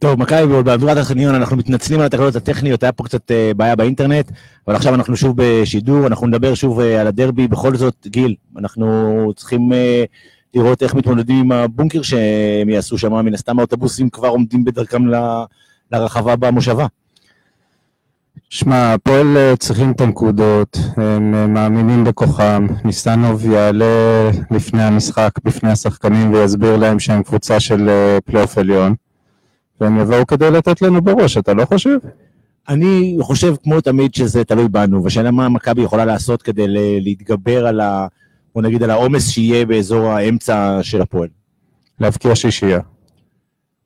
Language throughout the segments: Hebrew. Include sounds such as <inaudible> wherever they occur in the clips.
טוב, מכבי באווירת החניון, אנחנו מתנצלים על התקלות הטכניות, היה פה קצת אה, בעיה באינטרנט, אבל עכשיו אנחנו שוב בשידור, אנחנו נדבר שוב אה, על הדרבי. בכל זאת, גיל, אנחנו צריכים אה, לראות איך מתמודדים עם הבונקר שהם יעשו שם, מן הסתם האוטובוסים כבר עומדים בדרכם ל- לרחבה במושבה. שמע, הפועל צריכים את הנקודות, הם מאמינים בכוחם. ניסנוב יעלה לפני המשחק, בפני השחקנים, ויסביר להם שהם קבוצה של פלייאוף עליון, והם יבואו כדי לתת לנו בראש, אתה לא חושב? אני חושב, כמו תמיד, שזה תלוי בנו, והשאלה מה מכבי יכולה לעשות כדי להתגבר על ה... בוא נגיד על העומס שיהיה באזור האמצע של הפועל. להבקיע שישייה.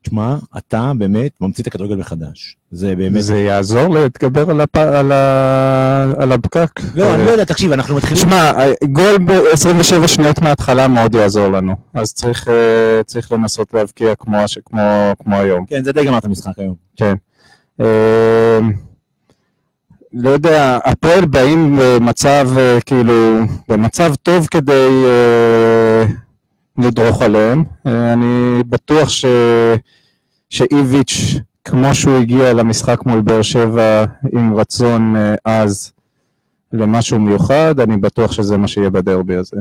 תשמע, אתה באמת ממציא את הכדורגל מחדש. זה באמת... זה יעזור להתגבר על, הפ... על, ה... על הפקק? לא, אני לא יודע, תקשיב, אנחנו מתחילים... שמע, גול ב-27 שניות מההתחלה מאוד יעזור לנו, אז צריך, אה, צריך לנסות להבקיע כמו, כמו, כמו היום. כן, זה די גמר את המשחק היום. כן. אה, לא יודע, הפועל באים במצב, אה, כאילו, במצב טוב כדי לדרוך עליהם. אני בטוח ש, שאיביץ', כמו שהוא הגיע למשחק מול באר שבע עם רצון אה, עז למשהו מיוחד, אני בטוח שזה מה שיהיה בדרבי הזה.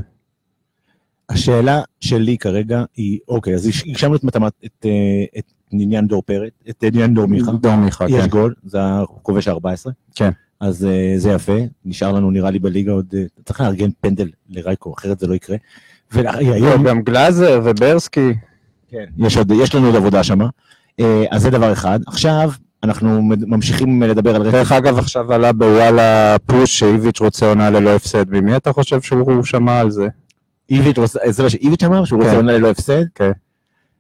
השאלה שלי כרגע היא, אוקיי, אז הגשמנו את, את, אה, את עניין דור פרץ, את עניין דור מיכה. דור מיכה, יש כן. גול, זה הכובש ה-14. כן. אז אה, זה יפה, נשאר לנו נראה לי בליגה עוד, אה, צריך לארגן פנדל לרייקו, אחרת זה לא יקרה. והיום, גם גלאזר וברסקי. כן, יש, עוד, יש לנו עוד עבודה שם. אז זה דבר אחד. עכשיו, אנחנו ממשיכים לדבר על רצף. דרך אגב, עכשיו עלה בוואלה פוש שאיביץ' רוצה עונה ללא הפסד. ממי אתה חושב שהוא שמע על זה? איביץ' רוצה, זה מה שאיביץ' אמר, שהוא רוצה כן. עונה ללא הפסד? כן.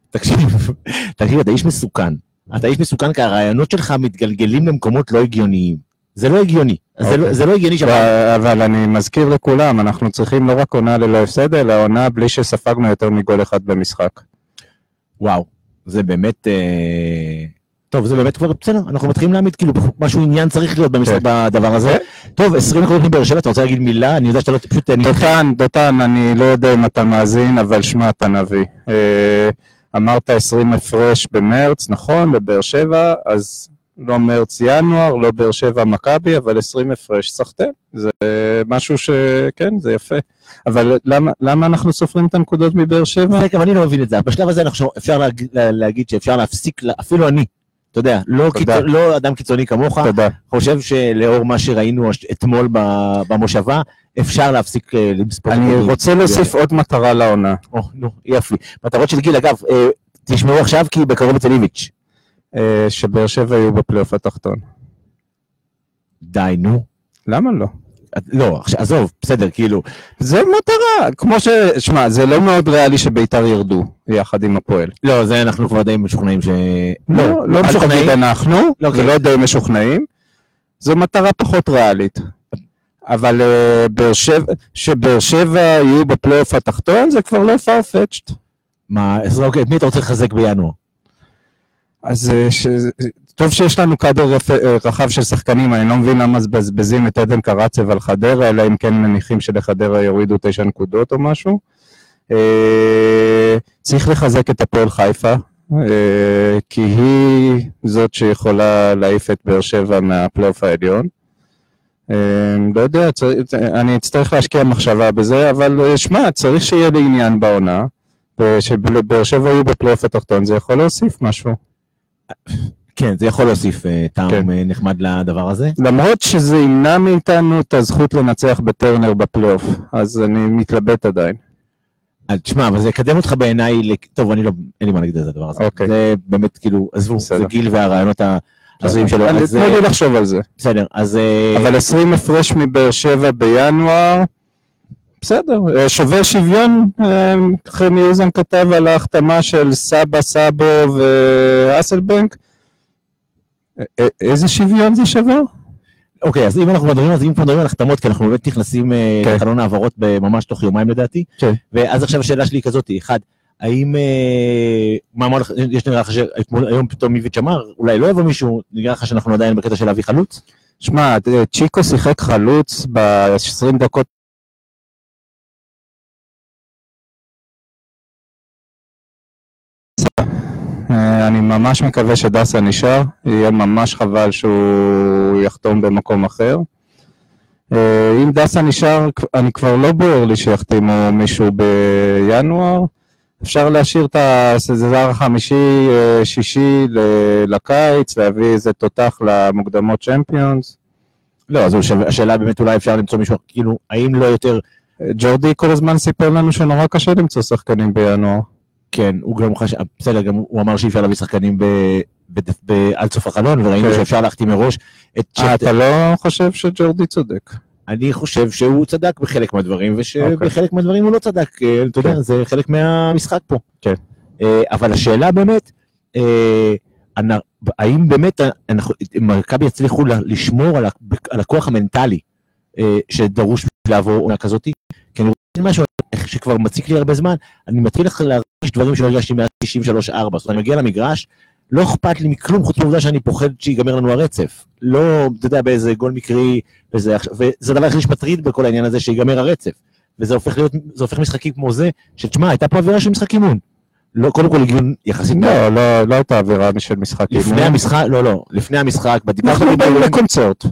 תקשיב, <laughs> תקשיב, אתה איש מסוכן. אתה איש מסוכן כי הרעיונות שלך מתגלגלים למקומות לא הגיוניים. זה לא הגיוני. זה לא- אוקיי. זה לא הגיוני שאתה... אבל אני מזכיר לכולם, אנחנו צריכים לא רק עונה ללא הפסד, אלא עונה בלי שספגנו יותר מגול אחד במשחק. וואו, זה באמת... אה, טוב, זה באמת כבר בסדר, אנחנו מתחילים להעמיד כאילו משהו עניין צריך להיות במשחק כן. בדבר הזה. טוב, 20 דקות מבאר שבע, אתה רוצה להגיד מילה? אני יודע שאתה לא... פשוט... אני- דותן, דותן, אני לא יודע אם אתה מאזין, אבל שמע, אתה נביא. אה, אמרת 20 הפרש במרץ, נכון? בבאר שבע, אז לא מרץ ינואר, לא באר שבע מכבי, אבל 20 הפרש, סחטיין. זה משהו ש... כן, זה יפה. אבל למה, למה אנחנו סופרים את הנקודות מבאר שבע? זה, גם אני לא מבין את זה. בשלב הזה אנחנו אפשר להג- לה- להגיד שאפשר להפסיק, לה- אפילו אני, אתה יודע, לא. קיצו- לא אדם קיצוני כמוך, תודה. חושב שלאור מה שראינו אתמול במושבה, אפשר להפסיק אה, לספור. אני. רוצה להוסיף עוד מטרה לעונה. או, נו, יפי. מטרות של גיל, אגב, אה, תשמעו עכשיו כי בקרוב אצל איביץ'. אה, שבאר שבע יהיו בפלייאוף התחתון. די, נו. למה לא? לא, עכשיו, עזוב, בסדר, כאילו, זה מטרה, כמו ש... שמע, זה לא מאוד ריאלי שביתר ירדו יחד עם הפועל. לא, זה אנחנו כבר די משוכנעים ש... לא, לא אל משוכנעים. אנחנו, לא, כן. ולא די משוכנעים. זו מטרה פחות ריאלית. אבל שבע- שבאר שבע יהיו בפלייאוף התחתון זה כבר לא farfetched. מה, אז אוקיי, את מי אתה רוצה לחזק בינואר? אז אה, ש... טוב שיש לנו קאדר רפ... אה, רחב של שחקנים, אני לא מבין למה מבזבזים את עדן קרצב על חדרה, אלא אם כן מניחים שלחדרה יורידו תשע נקודות או משהו. אה, צריך לחזק את הפועל חיפה, כי היא זאת שיכולה להעיף את באר שבע מהפלייאוף העליון. לא יודע, אני אצטרך להשקיע מחשבה בזה, אבל שמע, צריך שיהיה לי עניין בעונה, ושבאר שבע יהיו בפלייאוף התחתון, זה יכול להוסיף משהו. כן, זה יכול להוסיף אה, טעם כן. אה, נחמד לדבר הזה. למרות שזה ימנע מאיתנו את הזכות לנצח בטרנר בפלייאוף, אז אני מתלבט עדיין. אז תשמע, אבל זה יקדם אותך בעיניי, טוב, אני לא, אין לי מה להגיד על זה, הדבר הזה. אוקיי. זה באמת, כאילו, עזבו. זה גיל והרעיונות ההזויים שלו. תנו אה, לי לחשוב על זה. בסדר, אז... אה, אבל 20 הפרש מבאר שבע בינואר, בסדר, אה, שובר שוויון, אה, חמי אוזן כתב על ההחתמה של סבא סאבו ואסלבנק. א- א- איזה שוויון זה שובר? אוקיי, אז אם אנחנו מדברים, אז אם כבר מדברים על החתמות, כי אנחנו באמת נכנסים אה, כן. לחלון העברות ממש תוך יומיים לדעתי. כן. ואז עכשיו השאלה שלי היא כזאת, אחד, האם, אה, מה אמר לך, יש נראה לך שהיום פתאום איביץ' אמר, אולי לא יבוא מישהו, נראה לך שאנחנו עדיין בקטע של להביא חלוץ? שמע, אה, צ'יקו שיחק חלוץ ב-20 דקות אני ממש מקווה שדסה נשאר, יהיה ממש חבל שהוא יחתום במקום אחר. אה, אם דסה נשאר, אני כבר לא בוער לי שיחתימו מישהו בינואר. אפשר להשאיר את הזר החמישי, אה, שישי לקיץ, להביא איזה תותח למוקדמות צ'מפיונס. לא, אז השאלה באמת אולי אפשר למצוא מישהו, כאילו, האם לא יותר, ג'ורדי כל הזמן סיפר לנו שנורא קשה למצוא שחקנים בינואר. כן, הוא גם חשב, בסדר, גם הוא אמר שאי אפשר להביא שחקנים עד סוף החלון, וראינו כן. שאפשר להחתים מראש את אה, צ'ט. אתה לא חושב שג'ורדי צודק? אני חושב שהוא צדק בחלק מהדברים, ושבחלק אוקיי. מהדברים הוא לא צדק, אה, אתה יודע, כן. זה חלק מהמשחק פה. כן. אה, אבל השאלה באמת, האם באמת מכבי יצליחו לשמור על על הכוח המנטלי שדרוש בשביל לעבור עונה כזאת? כי אני רוצה משהו שכבר מציק לי הרבה זמן, אני מתחיל להרגיש דברים שלא הרגשתי מאז 93-4, זאת אומרת, אני מגיע למגרש, לא אכפת לי מכלום, חוץ מהעובדה שאני פוחד שיגמר לנו הרצף. לא, אתה יודע, באיזה גול מקרי, וזה, וזה הדבר היחידי שמטריד בכל העניין הזה, שיגמר הרצף. וזה הופך להיות, זה הופך משחקים כמו זה, שתשמע, הייתה פה אווירה של משחק אימון. לא, קודם כל הגיעו יחסית... לא, לא, לא הייתה אווירה של משחק לפני אימון. המשחק, לא, לא, לפני המשחק, בדיבור אנחנו באים לקונצרט.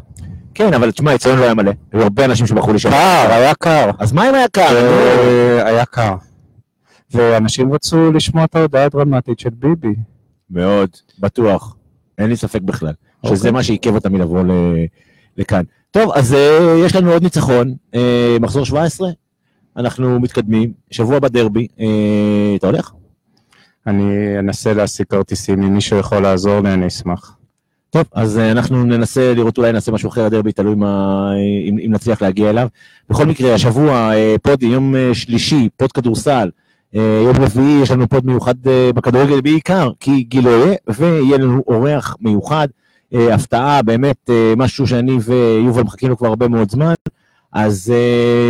כן, אבל תשמע, אצלנו לא היה מלא. היו הרבה אנשים שבחרו לשם. קר, היה קר. אז מה אם היה קר? אה, היה קר. ואנשים רצו לשמוע את ההודעה הדרמטית של ביבי. מאוד, בטוח. אין לי ספק בכלל. שזה אוקיי. מה שעיכב אותם מלבוא לכאן. טוב, אז אה, יש לנו עוד ניצחון, אה, מחזור 17, אנחנו מתקדמים, שבוע בדרבי, אתה הולך? אני אנסה להשיג כרטיסים, אם מישהו יכול לעזור לי, אני אשמח. טוב, אז אה, אנחנו ננסה לראות, אולי נעשה משהו אחר הדרבי, תלוי מה, אה, אם, אם נצליח להגיע אליו. בכל מקרה, השבוע, אה, פוד, יום שלישי, פוד כדורסל, יום רביעי, יש לנו פוד מיוחד בכדורגל בעיקר, כי גיל יהיה, ויהיה לנו אורח מיוחד, הפתעה, באמת משהו שאני ויובל מחכים לו כבר הרבה מאוד זמן, אז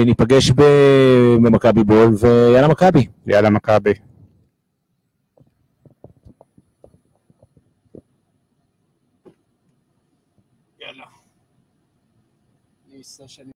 ניפגש במכבי בול, ויאללה מכבי. יאללה, מכבי. יאללה.